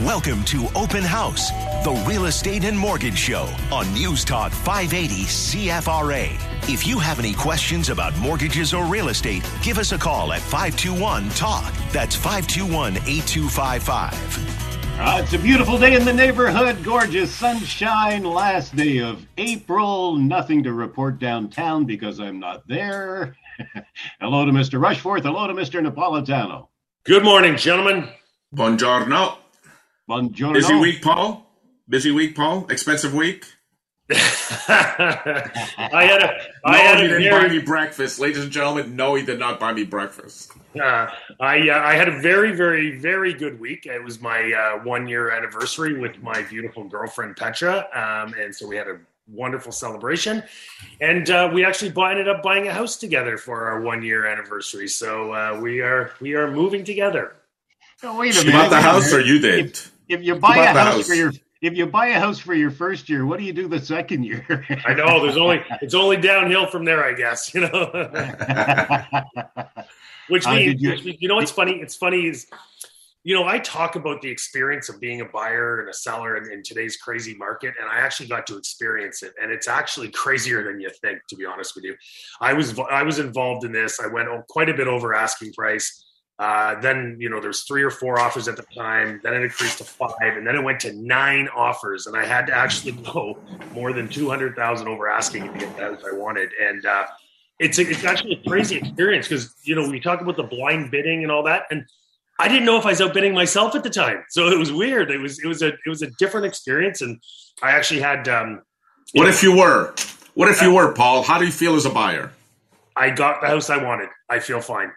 Welcome to Open House, the real estate and mortgage show on News Talk 580 CFRA. If you have any questions about mortgages or real estate, give us a call at 521 TALK. That's 521 8255. Uh, it's a beautiful day in the neighborhood. Gorgeous sunshine. Last day of April. Nothing to report downtown because I'm not there. Hello to Mr. Rushforth. Hello to Mr. Napolitano. Good morning, gentlemen. Buongiorno. Buongiorno. Busy week, Paul? Busy week, Paul? Expensive week? I had a, no, I had he a didn't very, buy me breakfast. Ladies and gentlemen, no, he did not buy me breakfast. uh, I, uh, I had a very, very, very good week. It was my uh, one year anniversary with my beautiful girlfriend Petra, um, and so we had a wonderful celebration. And uh, we actually bu- ended up buying a house together for our one year anniversary. So uh, we are we are moving together. Oh, wait a She minute. bought the house or you did? If, if you buy a house, house? for your if you buy a house for your first year, what do you do the second year? I know there's only it's only downhill from there, I guess. You know. Which Uh, means, did you- you know what's funny? It's funny is, you know, I talk about the experience of being a buyer and a seller in, in today's crazy market, and I actually got to experience it, and it's actually crazier than you think. To be honest with you, I was I was involved in this. I went quite a bit over asking price. Uh, then you know there's three or four offers at the time. Then it increased to five, and then it went to nine offers, and I had to actually go more than two hundred thousand over asking to get that if I wanted. And uh, it's a, it's actually a crazy experience because you know we talk about the blind bidding and all that, and I didn't know if I was outbidding myself at the time, so it was weird. It was it was a it was a different experience, and I actually had um, What if you were? What if you were, Paul? How do you feel as a buyer? I got the house I wanted. I feel fine.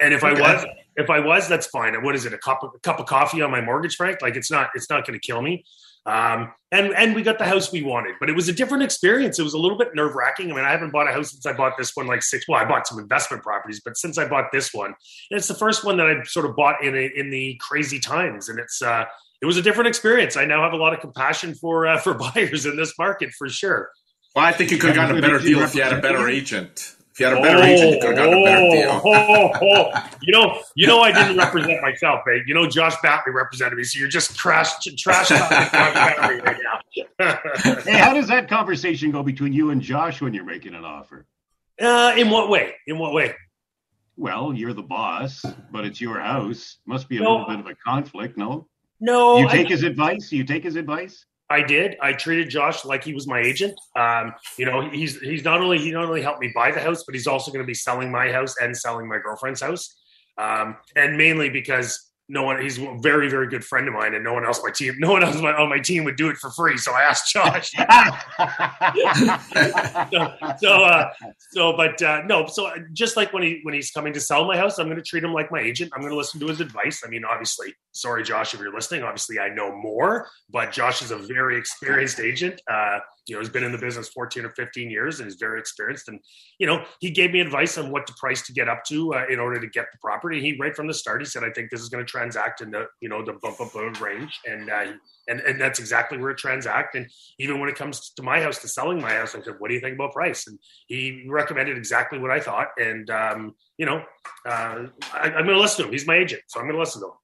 And if I was, if I was, that's fine. And what is it? A cup of a cup of coffee on my mortgage, Frank? Like it's not, it's not going to kill me. Um, and and we got the house we wanted, but it was a different experience. It was a little bit nerve wracking. I mean, I haven't bought a house since I bought this one, like six. Well, I bought some investment properties, but since I bought this one, and it's the first one that I sort of bought in a, in the crazy times, and it's uh, it was a different experience. I now have a lot of compassion for uh, for buyers in this market for sure. Well, I think you could have gotten a better deal if you had a better agent. If you had a better Oh, agent, you could have gotten a better deal. oh, oh, oh. You know, you know, I didn't represent myself, babe. You know, Josh Batley represented me, so you're just trash, trash talking Josh Batley right now. hey, how does that conversation go between you and Josh when you're making an offer? uh, in what way? In what way? Well, you're the boss, but it's your house. Must be a No. little bit of a conflict, no? No, you I- take his advice. You take his advice. I did. I treated Josh like he was my agent. Um, you know, he's he's not only he not only helped me buy the house, but he's also going to be selling my house and selling my girlfriend's house. Um, and mainly because no one he's a very very good friend of mine, and no one else my team no one else on my, on my team would do it for free. So I asked Josh. so, so, uh, so, but uh, no. So, just like when he when he's coming to sell my house, I'm going to treat him like my agent. I'm going to listen to his advice. I mean, obviously, sorry, Josh, if you're listening. Obviously, I know more, but Josh is a very experienced agent. Uh, you know, he's been in the business 14 or 15 years, and he's very experienced. And you know, he gave me advice on what to price to get up to uh, in order to get the property. He right from the start, he said, "I think this is going to transact in the you know the bump up range," and uh, and and that's exactly where it transact. And even when it comes to my house, to selling my house, I said, "What do you think about price?" And he recommended exactly what I thought. And um, you know, uh, I, I'm going to listen to him. He's my agent, so I'm going to listen to him.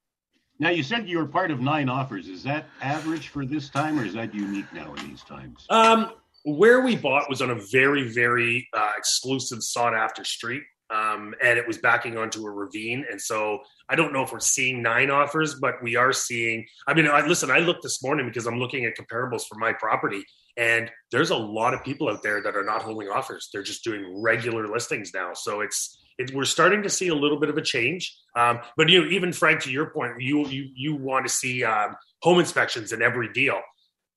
Now, you said you were part of nine offers. Is that average for this time, or is that unique now in these times? Um, where we bought was on a very, very uh, exclusive, sought after street. Um, and it was backing onto a ravine. And so I don't know if we're seeing nine offers, but we are seeing. I mean, I, listen, I looked this morning because I'm looking at comparables for my property, and there's a lot of people out there that are not holding offers. They're just doing regular listings now. So it's it, we're starting to see a little bit of a change. Um, but you know, even Frank, to your point, you you you want to see um, home inspections in every deal.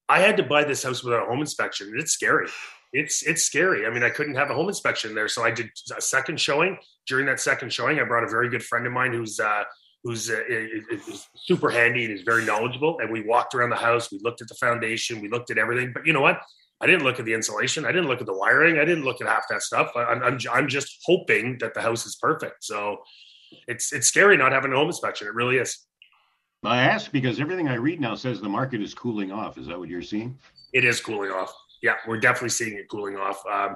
I had to buy this house without a home inspection. and It's scary. It's it's scary. I mean, I couldn't have a home inspection there, so I did a second showing. During that second showing, I brought a very good friend of mine who's uh, who's uh, is, is super handy and is very knowledgeable. And we walked around the house. We looked at the foundation. We looked at everything. But you know what? I didn't look at the insulation. I didn't look at the wiring. I didn't look at half that stuff. I, I'm I'm I'm just hoping that the house is perfect. So it's it's scary not having a home inspection. It really is. I ask because everything I read now says the market is cooling off. Is that what you're seeing? It is cooling off. Yeah, we're definitely seeing it cooling off. Um,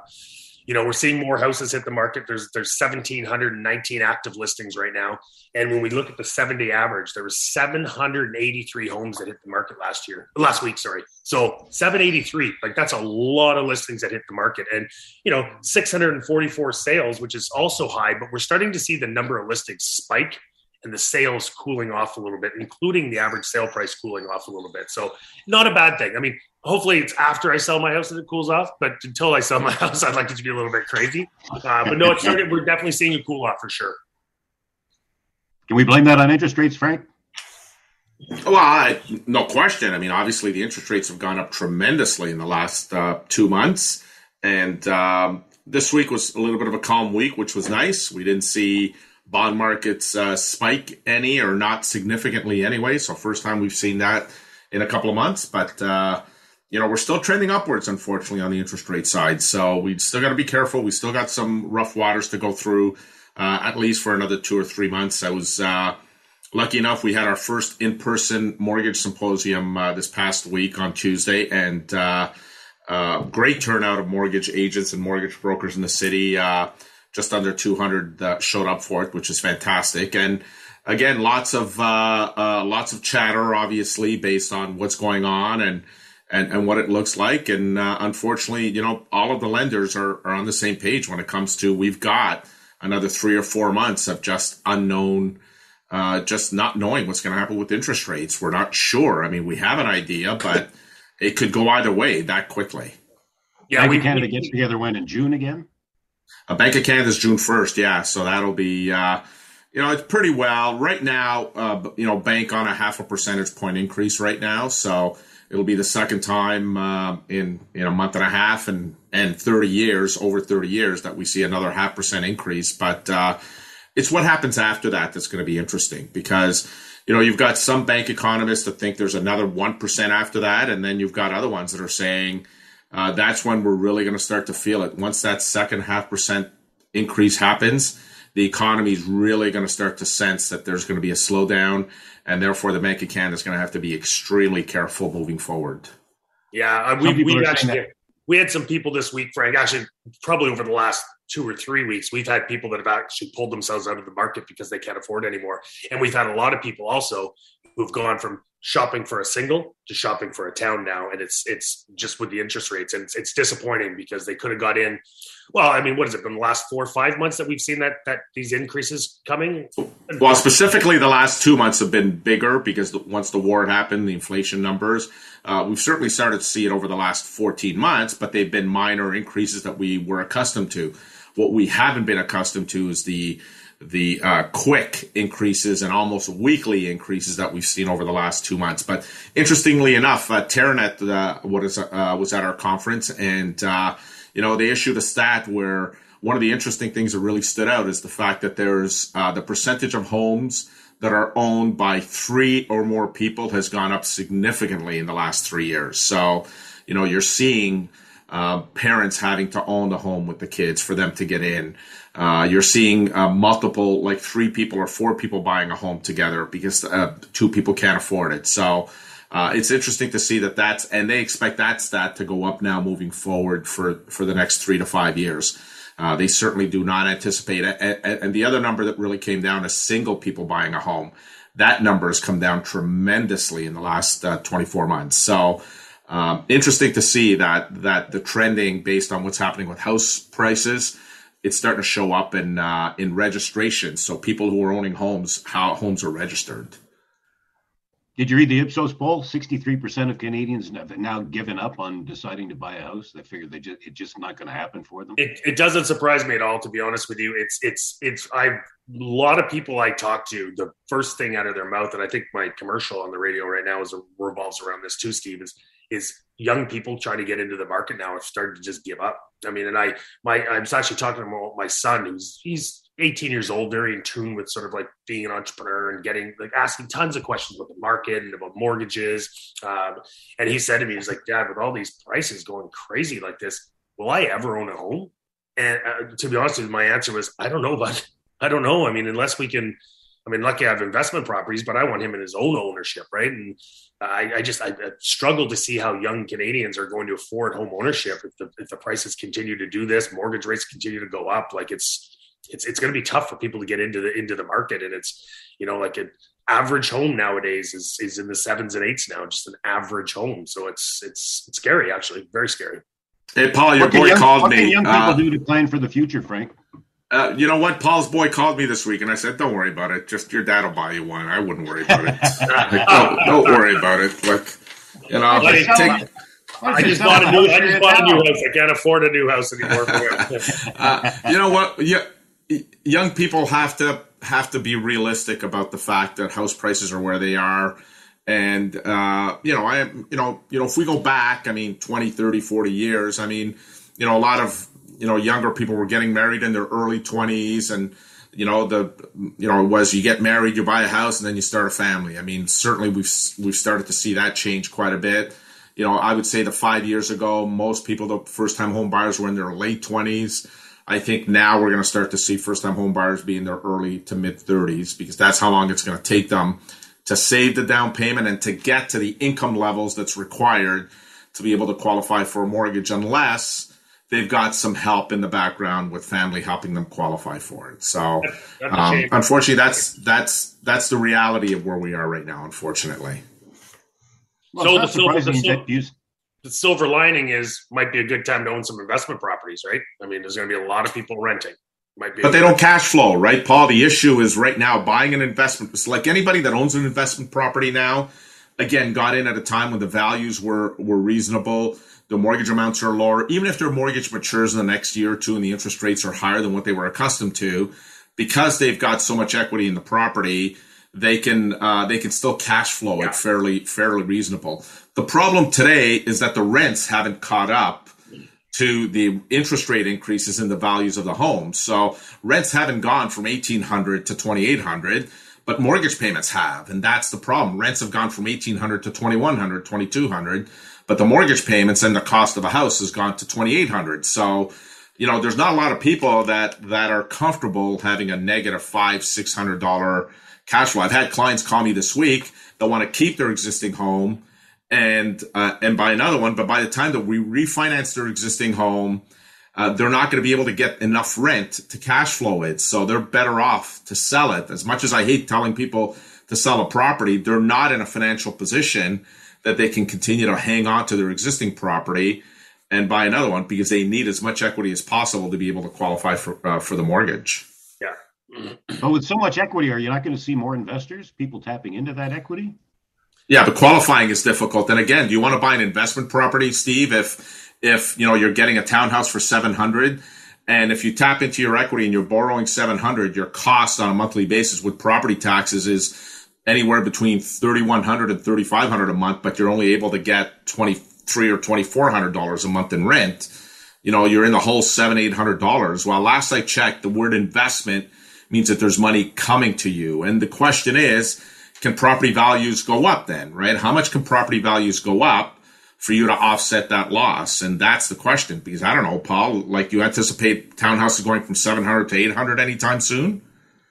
you know, we're seeing more houses hit the market. There's there's 1,719 active listings right now, and when we look at the seven day average, there was 783 homes that hit the market last year, last week. Sorry, so 783, like that's a lot of listings that hit the market, and you know, 644 sales, which is also high. But we're starting to see the number of listings spike and the sales cooling off a little bit, including the average sale price cooling off a little bit. So, not a bad thing. I mean, hopefully it's after I sell my house that it cools off, but until I sell my house, I'd like it to be a little bit crazy. Uh, but no, it's started, we're definitely seeing a cool off for sure. Can we blame that on interest rates, Frank? Well, I, no question. I mean, obviously the interest rates have gone up tremendously in the last uh, two months, and um, this week was a little bit of a calm week, which was nice. We didn't see bond markets uh, spike any or not significantly anyway. So first time we've seen that in a couple of months, but uh, you know we're still trending upwards, unfortunately, on the interest rate side. So we still got to be careful. We still got some rough waters to go through, uh, at least for another two or three months. I was uh, lucky enough; we had our first in-person mortgage symposium uh, this past week on Tuesday, and uh, great turnout of mortgage agents and mortgage brokers in the city just under 200 uh, showed up for it, which is fantastic. And again, lots of uh, uh, lots of chatter, obviously, based on what's going on and and, and what it looks like. And uh, unfortunately, you know, all of the lenders are, are on the same page when it comes to we've got another three or four months of just unknown. Uh, just not knowing what's going to happen with interest rates. We're not sure. I mean, we have an idea, but it could go either way that quickly. Yeah, Bank we Canada gets together when in June again. A Bank of Canada is June 1st, yeah. So that'll be, uh, you know, it's pretty well. Right now, uh, you know, bank on a half a percentage point increase right now. So it'll be the second time uh, in, in a month and a half and, and 30 years, over 30 years, that we see another half percent increase. But uh, it's what happens after that that's going to be interesting because, you know, you've got some bank economists that think there's another 1% after that. And then you've got other ones that are saying, uh, that's when we're really going to start to feel it. Once that second half percent increase happens, the economy is really going to start to sense that there's going to be a slowdown, and therefore the Bank of Canada is going to have to be extremely careful moving forward. Yeah, we, we actually we had some people this week, Frank. Actually, probably over the last two or three weeks, we've had people that have actually pulled themselves out of the market because they can't afford anymore, and we've had a lot of people also who've gone from shopping for a single to shopping for a town now and it's it's just with the interest rates and it's, it's disappointing because they could have got in well i mean what has it been the last four or five months that we've seen that that these increases coming well specifically the last two months have been bigger because the, once the war happened the inflation numbers uh, we've certainly started to see it over the last 14 months but they've been minor increases that we were accustomed to what we haven't been accustomed to is the the uh, quick increases and almost weekly increases that we've seen over the last two months. But interestingly enough, uh, Teranet uh, what is, uh, was at our conference, and uh, you know they issued a stat where one of the interesting things that really stood out is the fact that there's uh, the percentage of homes that are owned by three or more people has gone up significantly in the last three years. So you know you're seeing uh, parents having to own the home with the kids for them to get in. Uh, you're seeing uh, multiple, like three people or four people buying a home together because uh, two people can't afford it. So uh, it's interesting to see that that's, and they expect that stat to go up now moving forward for, for the next three to five years. Uh, they certainly do not anticipate. And, and the other number that really came down is single people buying a home. That number has come down tremendously in the last 24 months. So, um, interesting to see that that the trending based on what's happening with house prices, it's starting to show up in uh, in registration. So people who are owning homes, how homes are registered. Did you read the Ipsos poll? Sixty-three percent of Canadians have now given up on deciding to buy a house. They figure they just it's just not going to happen for them. It, it doesn't surprise me at all, to be honest with you. It's it's it's I a lot of people I talk to. The first thing out of their mouth, and I think my commercial on the radio right now is revolves around this too, Steve. Is is young people trying to get into the market now have started to just give up. I mean, and I my I was actually talking to my son who's he's 18 years old, very in tune with sort of like being an entrepreneur and getting like asking tons of questions about the market and about mortgages. Um, and he said to me, he's like, Dad, with all these prices going crazy like this, will I ever own a home? And uh, to be honest with you, my answer was, I don't know, but I don't know. I mean, unless we can I mean, lucky I have investment properties, but I want him in his own ownership, right? And I, I just I, I, struggle to see how young Canadians are going to afford home ownership if the if the prices continue to do this, mortgage rates continue to go up. Like it's it's it's going to be tough for people to get into the into the market, and it's you know like an average home nowadays is is in the sevens and eights now, just an average home. So it's it's it's scary, actually, very scary. Hey, Paul, your boy young, called what me. Can young people uh, do to plan for the future, Frank? Uh, you know what? Paul's boy called me this week, and I said, "Don't worry about it. Just your dad will buy you one. I wouldn't worry about it. like, don't, don't, worry about it. Like, you know, Like, take, I just bought a new. I just bought a new house. I can't afford a new house anymore. uh, you know what? Yeah, young people have to have to be realistic about the fact that house prices are where they are. And uh, you know, I you know, you know, if we go back, I mean, 20, 30, 40 years, I mean, you know, a lot of you know younger people were getting married in their early 20s and you know the you know it was you get married you buy a house and then you start a family. I mean certainly we've we've started to see that change quite a bit. You know i would say that five years ago most people the first time home buyers were in their late 20s i think now we're going to start to see first time home buyers be in their early to mid 30s because that's how long it's going to take them to save the down payment and to get to the income levels that's required to be able to qualify for a mortgage unless they've got some help in the background with family helping them qualify for it. So, um, unfortunately, that's that's that's the reality of where we are right now. Unfortunately. Well, so the silver, the, silver, the silver lining is might be a good time to own some investment properties, right? I mean, there's going to be a lot of people renting. Might be but they don't cash flow, right, Paul? The issue is right now buying an investment. It's like anybody that owns an investment property now. Again, got in at a time when the values were were reasonable the mortgage amounts are lower, even if their mortgage matures in the next year or two and the interest rates are higher than what they were accustomed to, because they've got so much equity in the property, they can uh, they can still cash flow yeah. it fairly fairly reasonable. The problem today is that the rents haven't caught up to the interest rate increases in the values of the homes. So rents haven't gone from 1800 to 2800 but mortgage payments have and that's the problem. Rents have gone from 1800 to 2100 2200 but the mortgage payments and the cost of a house has gone to 2800 so you know there's not a lot of people that that are comfortable having a negative five six hundred dollar cash flow. I've had clients call me this week that want to keep their existing home and uh, and buy another one but by the time that we refinance their existing home uh, they're not going to be able to get enough rent to cash flow it so they're better off to sell it as much as i hate telling people to sell a property they're not in a financial position that they can continue to hang on to their existing property and buy another one because they need as much equity as possible to be able to qualify for uh, for the mortgage. Yeah. But with so much equity, are you not going to see more investors, people tapping into that equity? Yeah, but qualifying is difficult. And again, do you want to buy an investment property, Steve? If if you know you're getting a townhouse for seven hundred, and if you tap into your equity and you're borrowing seven hundred, your cost on a monthly basis with property taxes is anywhere between 3100 and 3500 a month but you're only able to get 23 or 2400 dollars a month in rent you know you're in the whole seven eight hundred dollars well last i checked the word investment means that there's money coming to you and the question is can property values go up then right how much can property values go up for you to offset that loss and that's the question because i don't know paul like you anticipate townhouses going from 700 to 800 anytime soon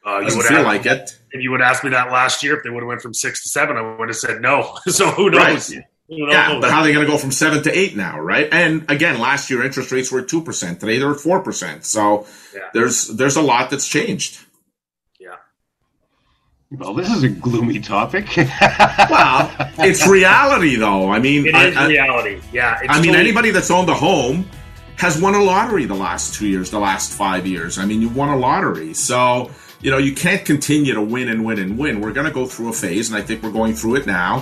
uh, Doesn't feel like it. If you would ask me that last year, if they would have went from six to seven, I would have said no. so who knows? Right. Yeah, but how are they going to go from seven to eight now, right? And again, last year interest rates were two percent. Today they're at four percent. So yeah. there's there's a lot that's changed. Yeah. Well, this is a gloomy topic. well, it's reality, though. I mean, it is I, reality. Yeah. I mean, anybody that's owned a home has won a lottery the last two years, the last five years. I mean, you won a lottery, so you know, you can't continue to win and win and win. We're going to go through a phase, and I think we're going through it now,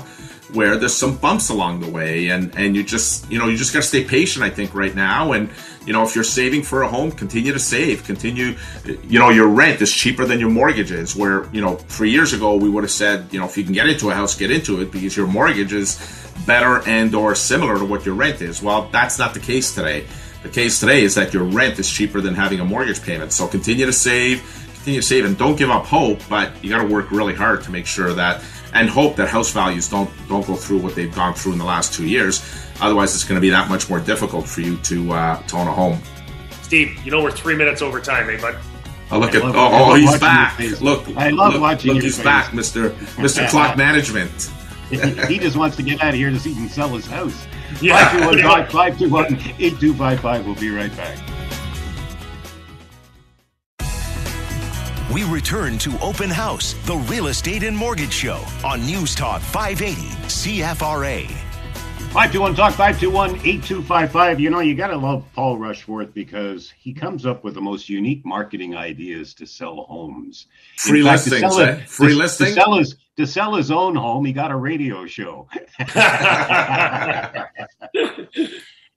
where there's some bumps along the way, and and you just you know you just got to stay patient. I think right now, and you know if you're saving for a home, continue to save. Continue, you know, your rent is cheaper than your mortgage is. Where you know three years ago we would have said, you know, if you can get into a house, get into it because your mortgage is better and or similar to what your rent is. Well, that's not the case today. The case today is that your rent is cheaper than having a mortgage payment. So continue to save continue to save and don't give up hope, but you got to work really hard to make sure that and hope that house values don't don't go through what they've gone through in the last two years. Otherwise, it's going to be that much more difficult for you to uh, to own a home. Steve, you know we're three minutes over time, eh, bud? Oh, look I at oh, oh he's back. Look, I love look, watching Look, he's face. back, Mister Mister Clock Management. he just wants to get out of here so he can sell his house. Yeah. 521 521 8255. We'll be right back. We return to Open House, the real estate and mortgage show on News Talk 580 CFRA. 521 Talk 521 8255. You know, you got to love Paul Rushforth because he comes up with the most unique marketing ideas to sell homes. Free fact, to listings, sell eh? Free to, listing? To sell, his, to sell his own home, he got a radio show.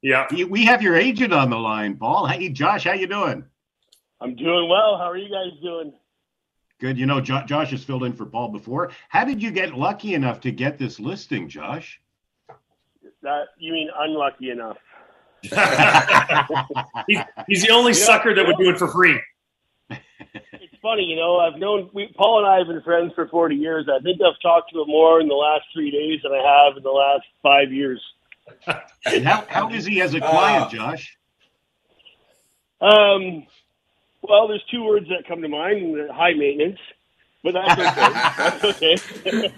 yeah. We have your agent on the line, Paul. Hey, Josh, how you doing? I'm doing well. How are you guys doing? Good. You know, jo- Josh has filled in for Paul before. How did you get lucky enough to get this listing, Josh? That you mean unlucky enough? he's, he's the only sucker that would do it for free. It's funny, you know. I've known we, Paul and I have been friends for 40 years. I think I've talked to him more in the last three days than I have in the last five years. And how, how is he as a client, Josh? Um, well, there's two words that come to mind: high maintenance. But that's okay. that's okay.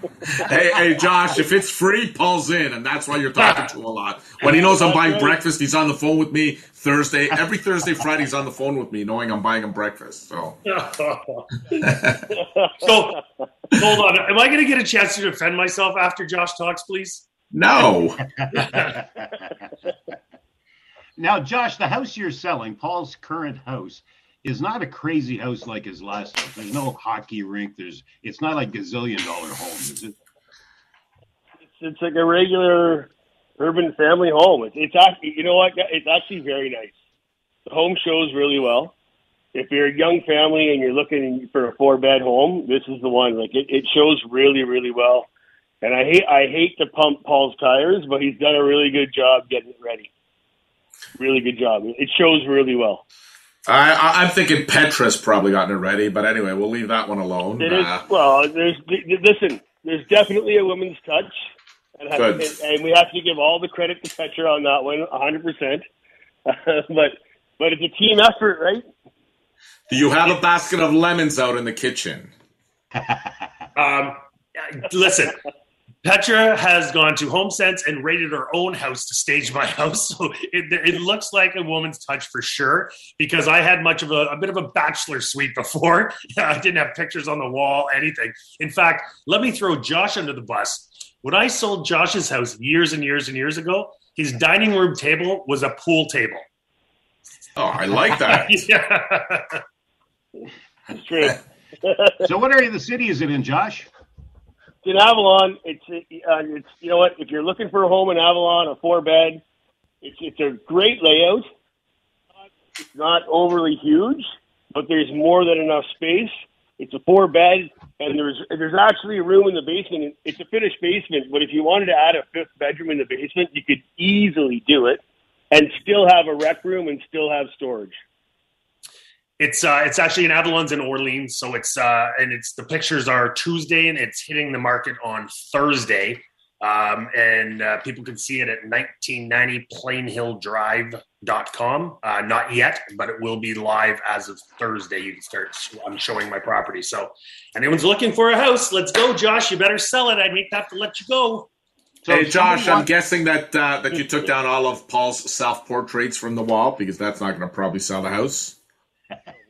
hey, hey, Josh, if it's free, Paul's in, and that's why you're talking to him a lot. When he knows I'm buying breakfast, he's on the phone with me Thursday. Every Thursday, Friday, he's on the phone with me, knowing I'm buying him breakfast. So, so hold on. Am I going to get a chance to defend myself after Josh talks, please? no. Now, Josh, the house you're selling, Paul's current house, is not a crazy house like his last house. There's no hockey rink. There's it's not like gazillion dollar home, is it? it's, it's like a regular urban family home. It's, it's actually, you know what? It's actually very nice. The home shows really well. If you're a young family and you're looking for a four bed home, this is the one. Like it, it shows really, really well. And I hate, I hate to pump Paul's tires, but he's done a really good job getting it ready. Really good job. It shows really well. I, I, I'm thinking Petra's probably gotten it ready, but anyway, we'll leave that one alone. It is Uh, well. There's listen. There's definitely a woman's touch, and, Good. and, and we have to give all the credit to Petra on that one, 100. percent But but it's a team effort, right? do you have a basket of lemons out in the kitchen? Um, listen, Petra has gone to HomeSense and rated her own house to stage my house, so it, it looks like a woman's touch for sure. Because I had much of a, a bit of a bachelor suite before. I didn't have pictures on the wall, anything. In fact, let me throw Josh under the bus. When I sold Josh's house years and years and years ago, his dining room table was a pool table. Oh, I like that. yeah. It's true. So, what area of the city is it in, Josh? In Avalon, it's uh, it's you know what? If you're looking for a home in Avalon, a four bed, it's it's a great layout. It's not overly huge, but there's more than enough space. It's a four bed, and there's there's actually a room in the basement. It's a finished basement, but if you wanted to add a fifth bedroom in the basement, you could easily do it, and still have a rec room and still have storage. It's uh, it's actually in Avalon's in Orleans, so it's uh, and it's the pictures are Tuesday and it's hitting the market on Thursday, um, and uh, people can see it at 1990 PlainHillDrive.com. Uh, not yet, but it will be live as of Thursday. You can start. I'm showing my property, so anyone's looking for a house, let's go, Josh. You better sell it. I may have to let you go. So hey, Josh, I'm wants- guessing that uh, that you took down all of Paul's self portraits from the wall because that's not going to probably sell the house.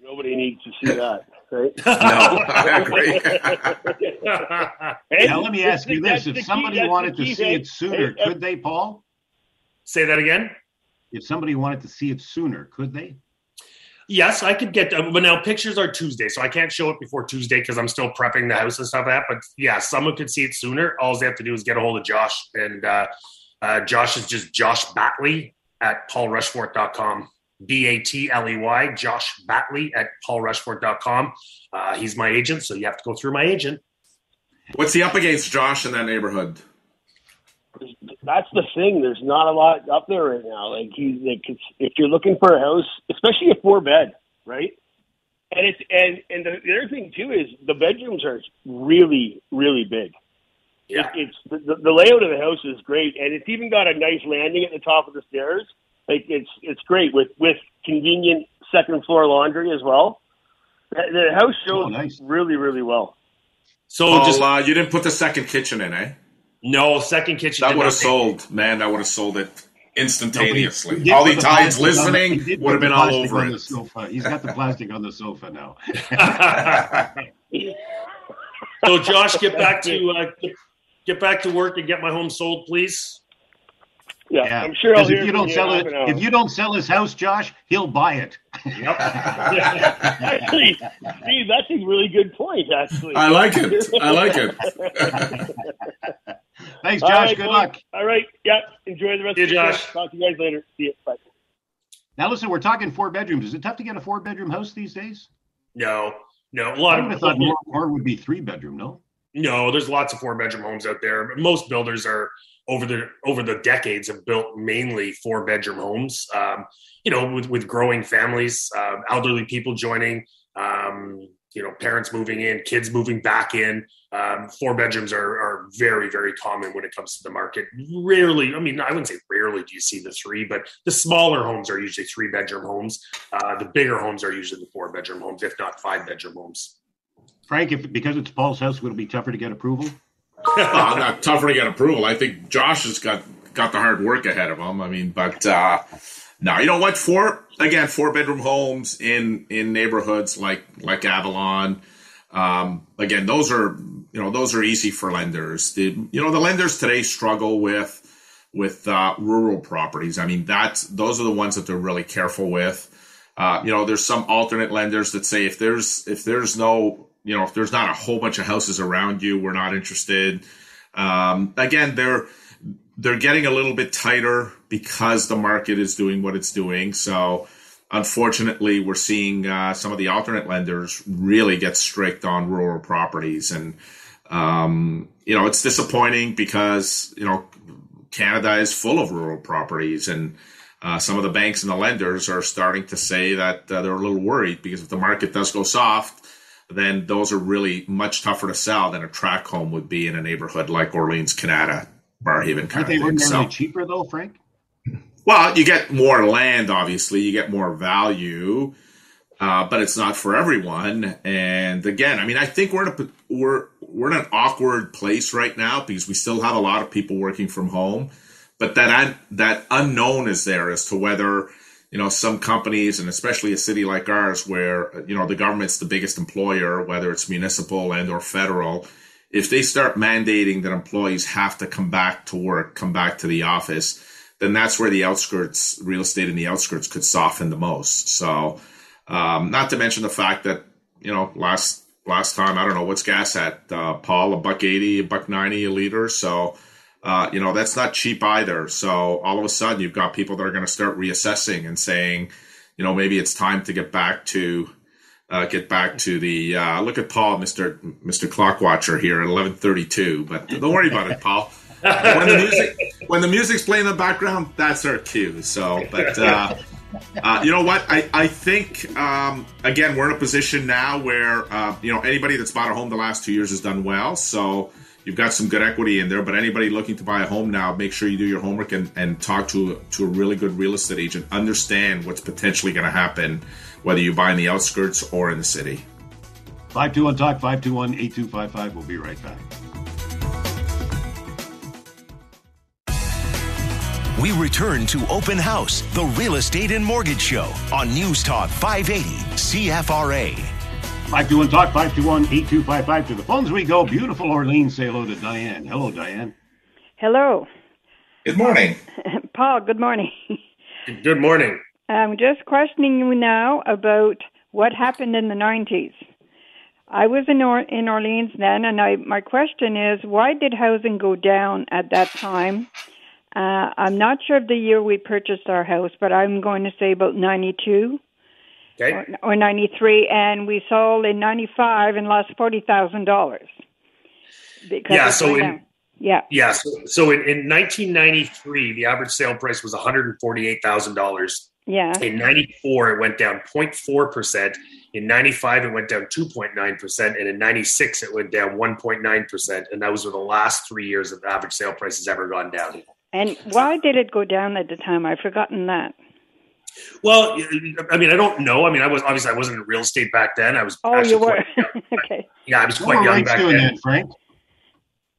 Nobody needs to see that, right? No, I agree. Now, let me ask you this: If somebody that's the wanted to key see thing. it sooner, Hey, could they, Paul? Say that again. If somebody wanted to see it sooner, could they? Yes, I could get, uh, but now pictures are Tuesday, so I can't show it before Tuesday because I'm still prepping the house and stuff like that. But yeah, someone could see it sooner. All they have to do is get a hold of Josh, and uh, uh, Josh is just Josh Batley at paulrushforth.com. B A T L E Y, Josh Batley at paulrushforth.com. Uh, he's my agent, so you have to go through my agent. What's he up against, Josh, in that neighborhood? that's the thing. There's not a lot up there right now. Like he's like, it's, if you're looking for a house, especially a four bed, right? And it's and and the, the other thing too is the bedrooms are really really big. Yeah. It, it's the, the layout of the house is great, and it's even got a nice landing at the top of the stairs. Like it's it's great with with convenient second floor laundry as well. The, the house shows Oh, nice. really, really well. So Paul, just uh, you didn't put the second kitchen in, eh? no second kitchen. That would have sold, man. That would have sold it instantaneously. He All the the Italians plastic the- listening would have been all over it. sofa. He's got the plastic on the sofa now. so Josh, get back to uh, get, get back to work and get my home sold, please. Yeah, Yeah, I'm sure I'll because hear if you don't sell it, half an hour. if you don't sell his house, Josh, he'll buy it. Yep. Actually, Steve, that's a really good point. Actually, I like it. I like it. Thanks, Josh. right, Good boys. luck. All right, yeah. Enjoy the rest See you, of your Josh. trip. Talk to you guys later. See you. Bye. Now, listen, we're talking four bedrooms. Is it tough to get a four bedroom house these days? No, no, a I lot would have thought more, more would be three bedroom. No. No, there's lots of four bedroom homes out there. But most builders are over the over the decades have built mainly four bedroom homes. Um, you know, with with growing families, uh, elderly people joining, um, you know, parents moving in, kids moving back in. Um, four bedrooms are, are very very common when it comes to the market. Rarely, I mean, I wouldn't say rarely do you see the three, but the smaller homes are usually three bedroom homes. Uh, the bigger homes are usually the four bedroom homes, if not five bedroom homes. Frank, if because it's Paul's house, would it be tougher to get approval? not tougher to get approval. I think Josh has got got the hard work ahead of him. I mean, but uh, no, you know what? Four again, four bedroom homes in in neighborhoods like like Avalon. Um, again, those are you know those are easy for lenders. The you know the lenders today struggle with with uh, rural properties. I mean, that's those are the ones that they're really careful with. Uh, you know, there's some alternate lenders that say if there's if there's no you know if there's not a whole bunch of houses around you, we're not interested. Um, again, they're they're getting a little bit tighter because the market is doing what it's doing. So, unfortunately, we're seeing uh, some of the alternate lenders really get strict on rural properties, and um, you know it's disappointing because you know Canada is full of rural properties and. Uh, some of the banks and the lenders are starting to say that uh, they're a little worried because if the market does go soft, then those are really much tougher to sell than a track home would be in a neighborhood like Orleans, Canada, Barrhaven kind Aren't they ordinarily So, cheaper though, Frank? well, you get more land, obviously, you get more value, uh, but it's not for everyone. And again, I mean, I think we're in a we're we're in an awkward place right now because we still have a lot of people working from home, but that that unknown is there as to whether you know some companies and especially a city like ours where you know the government's the biggest employer, whether it's municipal and or federal. If they start mandating that employees have to come back to work, come back to the office, then that's where the outskirts, real estate in the outskirts could soften the most. So, um, not to mention the fact that, you know, last, last time, I don't know, what's gas at, uh, Paul, a buck 80, a buck 90 a liter. So, uh, you know, that's not cheap either. So all of a sudden you've got people that are going to start reassessing and saying, you know, maybe it's time to get back to, uh, get back to the, uh, look at Paul, Mr. Mr. Clock Watcher here at 1132, but don't worry about it, Paul when the music when the music's playing in the background, that's our cue. So, but uh, uh, you know what? I I think um, again we're in a position now where uh, you know anybody that's bought a home the last two years has done well. So you've got some good equity in there. But anybody looking to buy a home now, make sure you do your homework and, and talk to to a really good real estate agent. Understand what's potentially going to happen, whether you buy in the outskirts or in the city. 521 Talk, 521 8255. We'll be right back. We return to Open House, the real estate and mortgage show on News Talk 580 CFRA. 521 Talk, 521 8255. To the phones we go. Beautiful Orleans. Say hello to Diane. Hello, Diane. Hello, Good morning. Paul. Good morning. Good morning. I'm just questioning you now about what happened in the 90s. I was in or- in Orleans then, and I my question is, why did housing go down at that time? Uh, I'm not sure of the year we purchased our house, but I'm going to say about 92 Okay. or, or 93, and we sold in 95 and lost forty thousand dollars. Yeah, so in- yeah, Yeah. So, so in, in 1993, the average sale price was $148,000. yeah, In 94, it went down 0.4%. In 95, it went down 2.9%. And in 96, it went down 1.9%. And that was the last three years that the average sale price has ever gone down. and why did it go down at the time? I've forgotten that. Well, I mean, I don't know. I mean, I was obviously I wasn't in real estate back then. I was. Oh, you were. okay. Yeah, I was quite were young rates back then. then, Frank?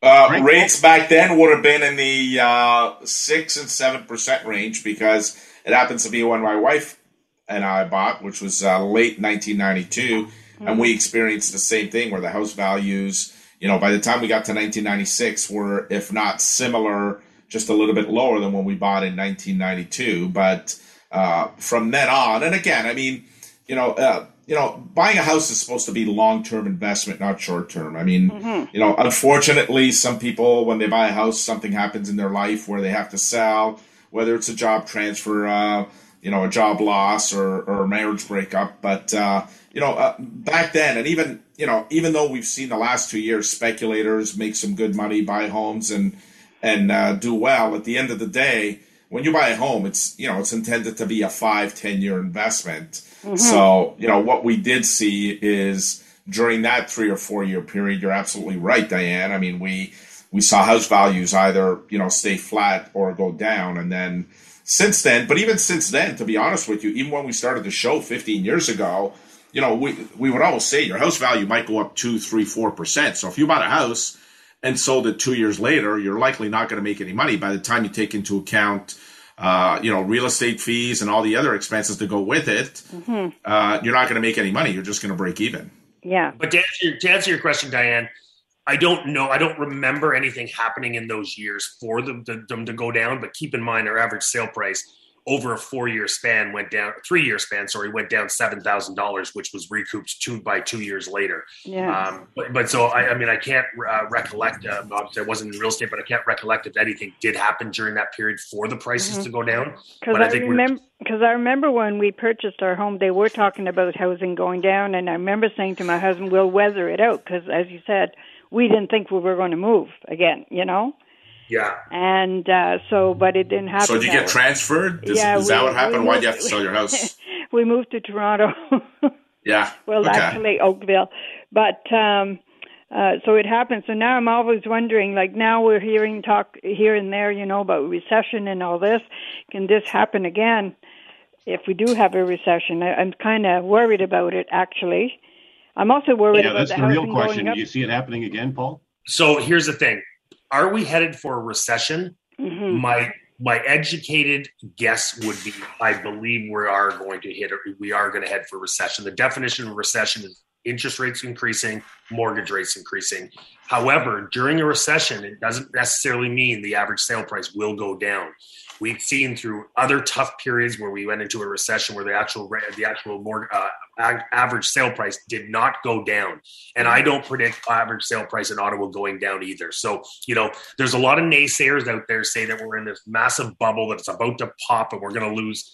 Uh, Frank? rates back then would have been in the uh, six and seven percent range because it happens to be when my wife and I bought, which was uh, late 1992, and we experienced the same thing where the house values, you know, by the time we got to 1996, were if not similar, just a little bit lower than when we bought in 1992. But uh, from then on, and again, I mean, you know, uh, you know, buying a house is supposed to be long-term investment, not short-term. I mean, you know, unfortunately, some people when they buy a house, something happens in their life where they have to sell, whether it's a job transfer, uh, you know, a job loss or, or a marriage breakup. But uh, you know, uh, back then, and even you know, even though we've seen the last two years speculators make some good money, buy homes and and uh, do well, at the end of the day, when you buy a home, it's you know it's intended to be a five, ten year investment. Mm-hmm. So you know what we did see is during that three or four year period, you're absolutely right, Diane. I mean, we we saw house values either you know stay flat or go down, and then since then, but even since then, to be honest with you, even when we started the show 15 years ago, you know, we we would always say your house value might go up two, three, four percent. So if you bought a house and sold it two years later, you're likely not going to make any money by the time you take into account, uh, you know, real estate fees and all the other expenses to go with it. Uh, you're not going to make any money. You're just going to break even. Yeah. But to answer, your, to answer your question, Diane, I don't know. I don't remember anything happening in those years for them to, them to go down. But keep in mind, our average sale price over a four-year span went down, three-year span, sorry, went down seven thousand dollars, which was recouped two by two years later. Yeah. Um, but, but so I, I mean, I can't uh, recollect. Uh, obviously, I wasn't in real estate, but I can't recollect if anything did happen during that period for the prices to go down. Because I I, remember, because I remember when we purchased our home, they were talking about housing going down, and I remember saying to my husband, "We'll weather it out," because as you said, we didn't think we were going to move again, you know. Yeah. And uh, so, but it didn't happen. So did you get transferred? Is, Yeah, is that we- what happened? Why'd you have to sell your house? we moved to Toronto. Yeah. well, okay. actually, Oakville, but. um uh, so it happened. So now I'm always wondering, like now we're hearing talk here and there, you know, about recession and all this. Can this happen again if we do have a recession? I, I'm kind of worried about it, actually. I'm also worried Yeah, about that's the the real question. Do you see it happening again, Paul? So here's the thing: Are we headed for a recession? Mhm. My my educated guess would be I believe we are going to hit it. We are going to head for recession. The definition of recession is interest rates increasing, mortgage rates increasing. However, during a recession, it doesn't necessarily mean the average sale price will go down. We've seen through other tough periods where we went into a recession where the actual the actual more uh, average sale price did not go down, and I don't predict average sale price in Ottawa going down either. So you know, there's a lot of naysayers out there say that we're in this massive bubble that it's about to pop and we're going to lose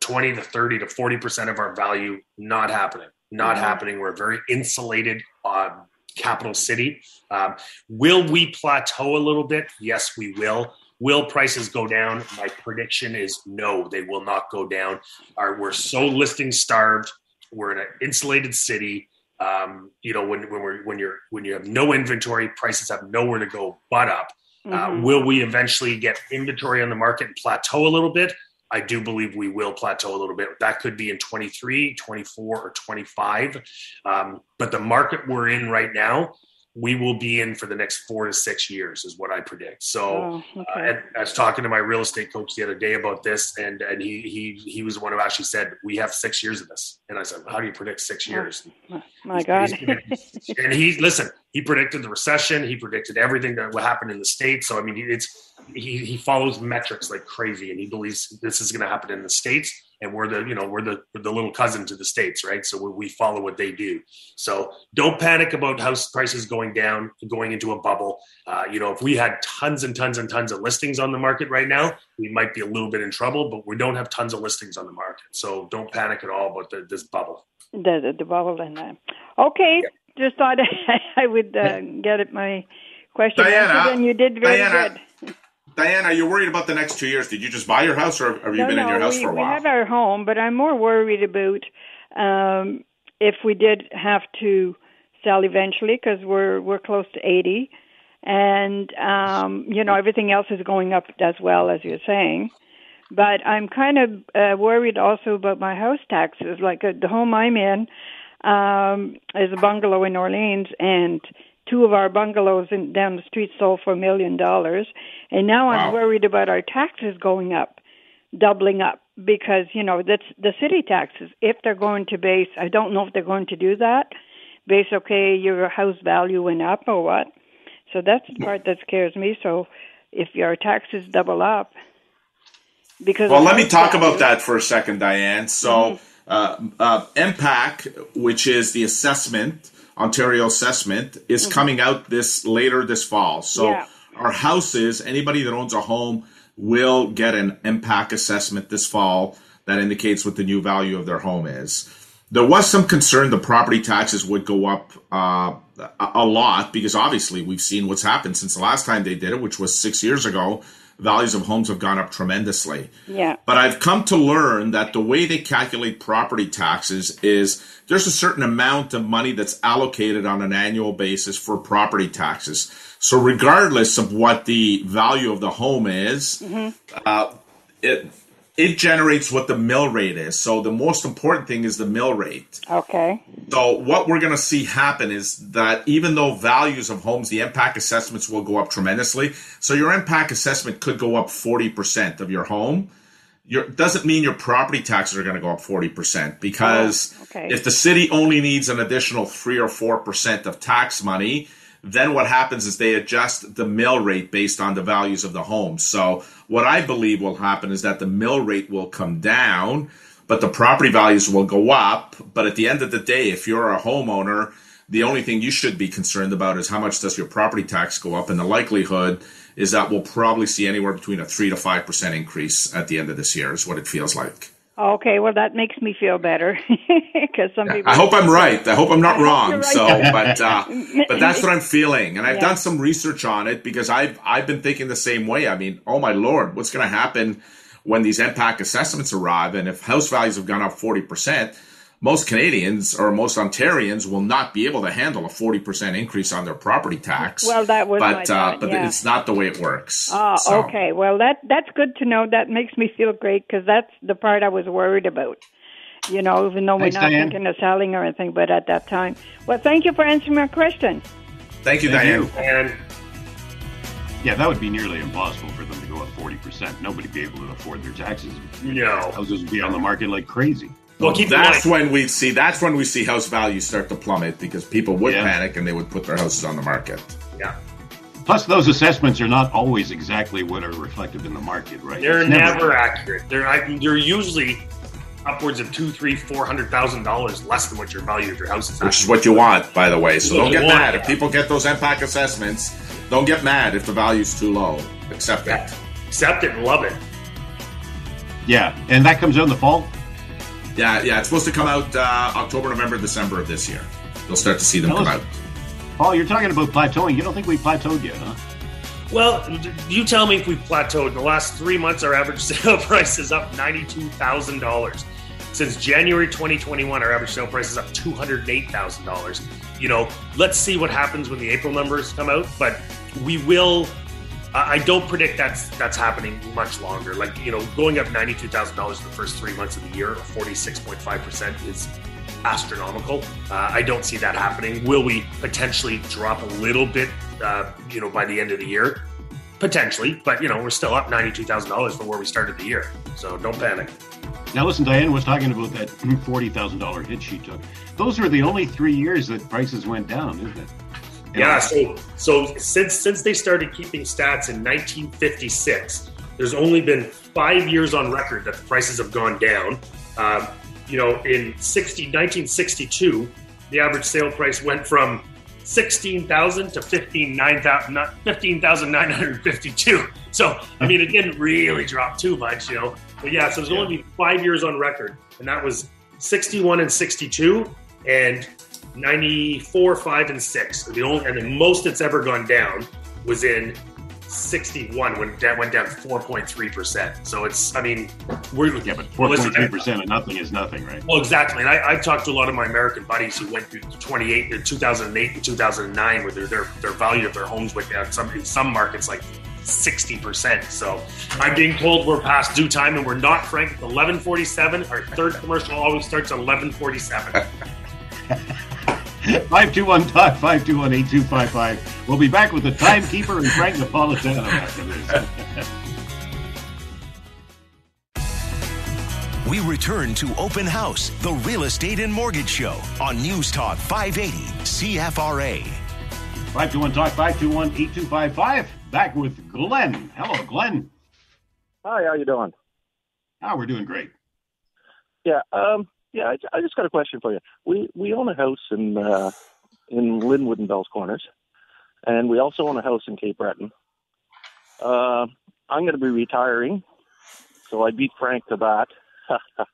20 to 30 to 40 percent of our value. Not happening. Not Mhm. happening. We're a very insulated uh, capital city. Um, will we plateau a little bit? Yes, we will. Will prices go down? My prediction is no, they will not go down. Our, we're so listing starved. We're in an insulated city. Um, you know, when when we're when you're when you have no inventory, prices have nowhere to go but up. Uh, Mhm. will we eventually get inventory on the market and plateau a little bit? I do believe we will plateau a little bit. That could be in 23, 24, or 25. Um, but the market we're in right now, we will be in for the next four to six years, is what I predict. So, Oh, uh, okay. and I was talking to my real estate coach the other day about this, and and he he he was the one who actually said we have six years of this. And I said, how do you predict six years? My God. He's- and he listen. He predicted the recession. He predicted everything that would happen in the states. So I mean, it's he he follows metrics like crazy, and he believes this is going to happen in the states. And we're the you know we're the we're the little cousin to the states, right? So we, we follow what they do. So don't panic about house prices going down, going into a bubble. Uh, you know, if we had tons and tons and tons of listings on the market right now, we might be a little bit in trouble. But we don't have tons of listings on the market, so don't panic at all about the, this bubble. the, the, the bubble and that. Okay, just thought I would uh, get it my question Diana, answered, and you did very Diana, good. Diane, are you worried about the next two years? Did you just buy your house, or have you no, been no, in your house we, for a while? we have our home, but I'm more worried about um, if we did have to sell eventually because we're we're close to 80, and um, you know everything else is going up as well as you're saying. But I'm kind of uh, worried also about my house taxes. Like uh, the home I'm in um, is a bungalow in Orleans, and two of our bungalows in, down the street sold for a million dollars, and now wow. I'm worried about our taxes going up, doubling up because you know that's the city taxes. If they're going to base, I don't know if they're going to do that. Base okay, your house value went up or what? So that's the part that scares me. So if your taxes double up, because well, let me talk value, about that for a second, Diane. So. Mm-hmm. Uh, uh, MPAC, which is the assessment, Ontario assessment, is mm-hmm. coming out this later this fall. So yeah. our houses, anybody that owns a home will get an MPAC assessment this fall that indicates what the new value of their home is. There was some concern the property taxes would go up uh, a lot because obviously we've seen what's happened since the last time they did it, which was six years ago. Values of homes have gone up tremendously. Yeah. But I've come to learn that the way they calculate property taxes is there's a certain amount of money that's allocated on an annual basis for property taxes. So regardless of what the value of the home is, mm-hmm. uh, it it generates what the mill rate is. So the most important thing is the mill rate. Okay. So what we're going to see happen is that even though values of homes, the MPAC assessments will go up tremendously. So your MPAC assessment could go up 40% of your home. Your, doesn't mean your property taxes are going to go up 40% because oh, okay. if the city only needs an additional 3 or 4% of tax money, then what happens is they adjust the mill rate based on the values of the home. So what I believe will happen is that the mill rate will come down, but the property values will go up. But at the end of the day, if you're a homeowner, the only thing you should be concerned about is how much does your property tax go up, and the likelihood is that we'll probably see anywhere between a three to five percent increase at the end of this year. Is what it feels like. Okay, well that makes me feel better because some people. I hope I'm right. I hope I'm not wrong. Right. So, but uh, but that's what I'm feeling, and I've yeah. done some research on it because I've I've been thinking the same way. I mean, oh my lord, what's going to happen when these MPAC assessments arrive, and if house values have gone up forty percent? Most Canadians or most Ontarians will not be able to handle a 40% increase on their property tax. Well, that was but, uh, but yeah. it's not the way it works. Oh, so. okay. Well, that that's good to know. That makes me feel great because that's the part I was worried about. You know, even though Thanks, we're not Diane. thinking of selling or anything, but at that time. Well, thank you for answering my question. Thank you, thank Diane. You. Yeah, that would be nearly impossible for them to go up 40%. Nobody would be able to afford their taxes. No. Houses would be on the market like crazy. Well, that's when we see that's when we see house values start to plummet because people would yeah. panic and they would put their houses on the market. Yeah. Plus, those assessments are not always exactly what are reflected in the market, right? They're never, never, accurate. They're they're usually upwards of two, three, four hundred thousand dollars less than what your value of your house is. Which is what you want, by the way. So don't get mad if people get those MPAC assessments. Don't get mad if the value's too low. Accept yeah. it. Accept it and love it. Yeah, and that comes out in the fall. Yeah, yeah, it's supposed to come out uh, October, November, December of this year. You'll start to see them come out. Paul, you're talking about plateauing. You don't think we plateaued yet, huh? Well, you tell me if we've plateaued. In the last three months, our average sale price is up ninety-two thousand dollars. Since January 2021, our average sale price is up two hundred eight thousand dollars. You know, let's see what happens when the April numbers come out, but we will I don't predict that's that's happening much longer. Like you know, going up ninety two thousand dollars in the first three months of the year, or forty six point five percent, is astronomical. Uh, I don't see that happening. Will we potentially drop a little bit, uh, you know, by the end of the year? Potentially, but you know, we're still up ninety two thousand dollars from where we started the year. So don't panic. Now, listen, Diane was talking about that forty thousand dollar hit she took. Those were the only three years that prices went down, isn't it? Yeah, so so since since they started keeping stats in 1956, there's only been five years on record that the prices have gone down. Um, you know, in 60, 1962, the average sale price went from 16,000 to 15,952. So, I mean, it didn't really drop too much, you know. But yeah, so there's only been five years on record, and that was 61 and 62. And 94, 5, and 6. The only and the most it's ever gone down was in 61 when that went down 4.3%. So it's, I mean, we're yeah, but 4.3% of nothing is nothing, right? Well, exactly. And I, I talked to a lot of my American buddies who went through 28, uh, 2008 and 2009 where their, their, their value of their homes went down. Some, in some markets, like 60%. So I'm being told we're past due time and we're not, Frank. It's 1147. Our third commercial always starts at 1147. 521 Talk, 521 8255. We'll be back with the timekeeper and Frank Napolitano after this. We return to Open House, the real estate and mortgage show on News Talk 580 CFRA. 521 Talk, 521 8255. Back with Glenn. Hello, Glenn. Hi, how you doing? Oh, we're doing great. Yeah, um, yeah. I, I just got a question for you. We we own a house in uh, in Lynwood and Bell's Corners, and we also own a house in Cape Breton. Uh, I'm going to be retiring, so I beat Frank to that.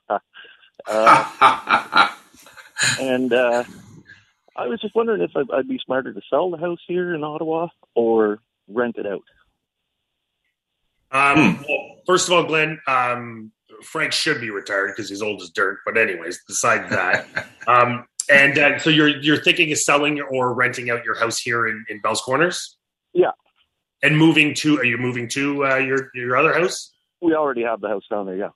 uh, and uh, I was just wondering if I'd, I'd be smarter to sell the house here in Ottawa or rent it out. Um, well, first of all, Glenn, um, Frank should be retired because he's old as dirt. But anyways, besides that, um, and uh, so you're you're thinking of selling or renting out your house here in, in Bell's Corners? Yeah. And moving to are you moving to uh, your your other house? We already have the house down there. Yeah.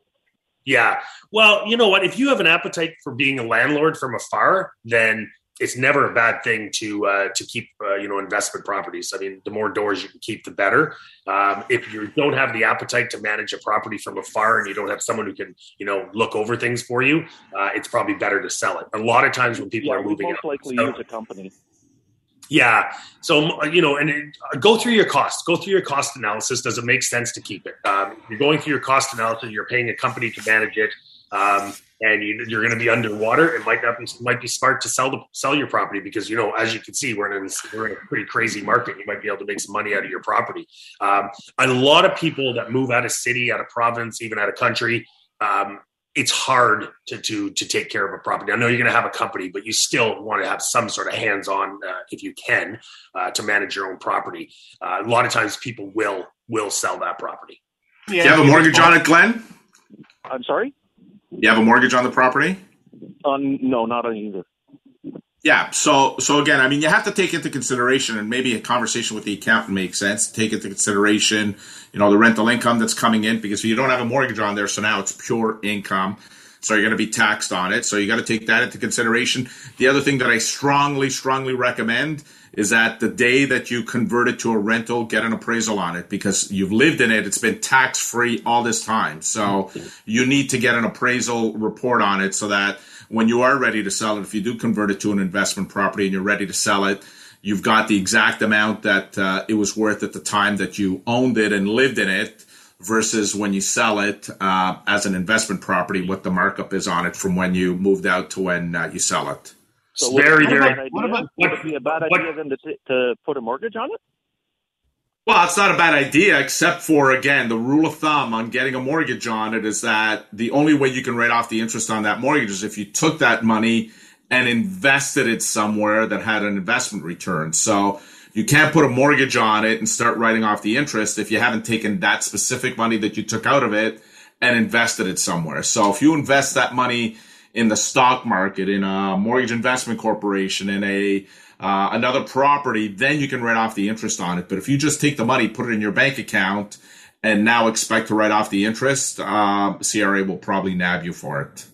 Yeah. Well, you know what? If you have an appetite for being a landlord from afar, then it's never a bad thing to uh, to keep uh, you know investment properties. I mean, the more doors you can keep, the better. Um, if you don't have the appetite to manage a property from afar and you don't have someone who can you know look over things for you, uh, it's probably better to sell it. A lot of times when people yeah, are moving, most out, likely so- use a company. yeah. So you know, and it, go through your costs. Go through your cost analysis. Does it make sense to keep it? Um, you're going through your cost analysis. You're paying a company to manage it, um, and you, you're going to be underwater. It might not be might be smart to sell the sell your property because you know, as you can see, we're in this, we're in a pretty crazy market. You might be able to make some money out of your property. Um, a lot of people that move out of city, out of province, even out of country. Um, it's hard to, to to take care of a property. I know you're going to have a company, but you still want to have some sort of hands-on, uh, if you can, uh, to manage your own property. Uh, a lot of times, people will will sell that property. Do you have a mortgage on it, Glenn? I'm sorry. You have a mortgage on the property? On no, not on either. Yeah. So so again, I mean, you have to take into consideration, and maybe a conversation with the accountant makes sense. Take into consideration, you know, the rental income that's coming in because you don't have a mortgage on there, so now it's pure income. So you're going to be taxed on it. So you got to take that into consideration. The other thing that I strongly, strongly recommend is that the day that you convert it to a rental, get an appraisal on it because you've lived in it. It's been tax free all this time. So you need to get an appraisal report on it so that when you are ready to sell it, if you do convert it to an investment property and you're ready to sell it, you've got the exact amount that uh, it was worth at the time that you owned it and lived in it versus when you sell it uh, as an investment property, what the markup is on it from when you moved out to when uh, you sell it. It's very, very. what about- would it be a bad what- idea then to, to put a mortgage on it? Well, it's not a bad idea, except for again, the rule of thumb on getting a mortgage on it is that the only way you can write off the interest on that mortgage is if you took that money and invested it somewhere that had an investment return. So you can't put a mortgage on it and start writing off the interest if you haven't taken that specific money that you took out of it and invested it somewhere. So if you invest that money in the stock market, in a mortgage investment corporation, in a uh, another property, then you can write off the interest on it. But if you just take the money, put it in your bank account, and now expect to write off the interest, uh, CRA will probably nab you for it.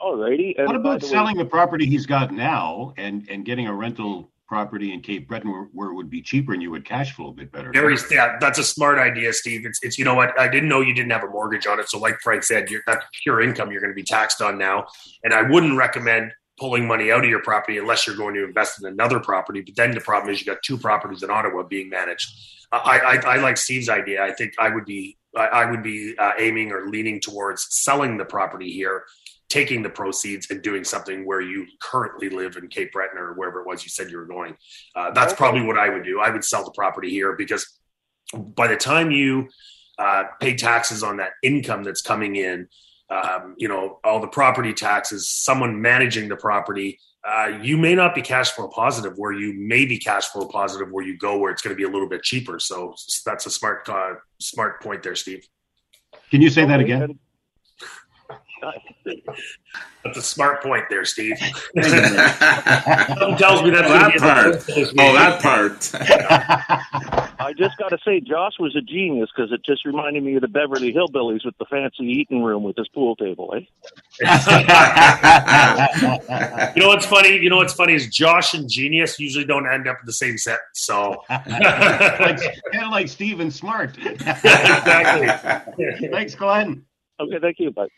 Alrighty. And What about the way- selling the property he's got now and, and getting a rental property in Cape Breton where, where it would be cheaper and you would cash flow a bit better? Very, yeah, that's a smart idea, Steve. It's, it's you know what I didn't know you didn't have a mortgage on it. So, like Frank said, you're, that's pure income you're going to be taxed on now. And I wouldn't recommend pulling money out of your property unless you're going to invest in another property. But then the problem is you got two properties in Ottawa being managed. I, I, I like Steve's idea. I think I would be I would be uh, aiming or leaning towards selling the property here, taking the proceeds and doing something where you currently live in Cape Breton or wherever it was you said you were going. Uh, that's Okay. probably what I would do. I would sell the property here because by the time you uh, pay taxes on that income that's coming in, um, you know, all the property taxes, someone managing the property, uh, you may not be cash flow positive where you may be cash flow positive where you go where it's going to be a little bit cheaper. So that's a smart, uh, smart point there, Steve. Can you say that Okay, again? And- That's a smart point there, Steve. Something tells me that's that part. the Oh, that part. I just got to say, Josh was a genius because it just reminded me of the Beverly Hillbillies with the fancy eating room with his pool table. Eh? You know what's funny? You know what's funny is Josh and Genius usually don't end up in the same sentence. So like, kind of like Steven Smart. exactly. Thanks, Glenn. Okay, thank you. Bye.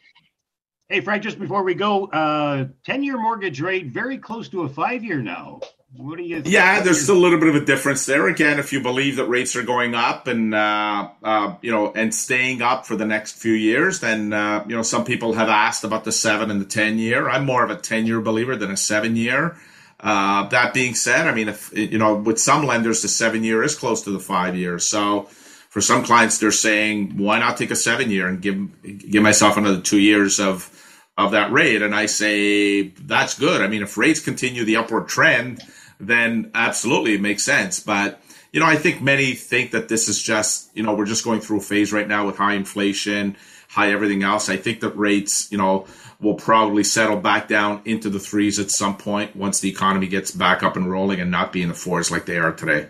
Hey, Frank, just before we go, uh, 10 year mortgage rate very close to a five year now. What do you think? Yeah, there's still a little bit of a difference there. Again, if you believe that rates are going up and uh, uh, you know and staying up for the next few years, then uh, you know some people have asked about the seven and the ten year. I'm more of a ten year believer than a seven year. Uh, that being said, I mean, if you know, with some lenders, the seven year is close to the five year. So for some clients, they're saying, why not take a seven year and give give myself another two years of of that rate? And I say that's good. I mean, if rates continue the upward trend, then absolutely it makes sense. But you know, I think many think that this is just you know we're just going through a phase right now with high inflation, high everything else. I think that rates, you know, will probably settle back down into the threes at some point once the economy gets back up and rolling and not be in the fours like they are today.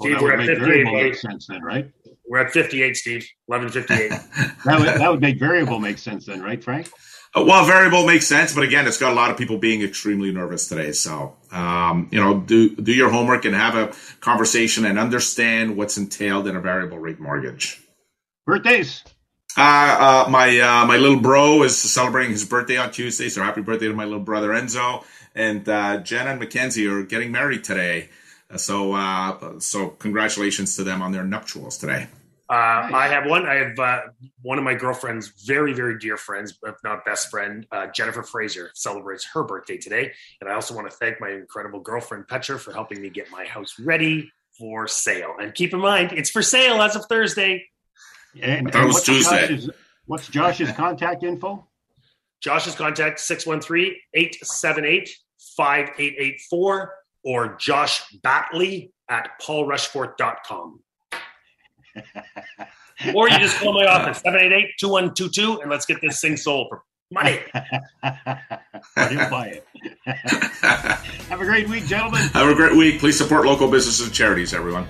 Well, Steve, that we're would at make 58, variable make sense then, right? We're at 58, Steve. 1158. That would, that would make variable make sense then, right, Frank? Uh, Well, variable makes sense, but again, it's got a lot of people being extremely nervous today. So, um, you know, do do your homework and have a conversation and understand what's entailed in a variable rate mortgage. Birthdays. Uh, uh, my uh, my little bro is celebrating his birthday on Tuesday, so happy birthday to my little brother Enzo. And uh, Jen and Mackenzie are getting married today, Uh, so uh, so congratulations to them on their nuptials today. Uh, I have one. I have uh, one of my girlfriend's very, very dear friends, if not best friend, uh, Jennifer Fraser, celebrates her birthday today. And I also want to thank my incredible girlfriend, Petra, for helping me get my house ready for sale. And keep in mind, it's for sale as of Thursday. And, I thought it was what's Tuesday. Josh's, what's Josh's contact info? Josh's contact 613 878 5884 or Josh Batley at paulrushforth.com. or you just call my office 788 2122 and let's get this thing sold for money. Or he'll buy it. Have a great week, gentlemen. Have a great week. Please support local businesses and charities, everyone.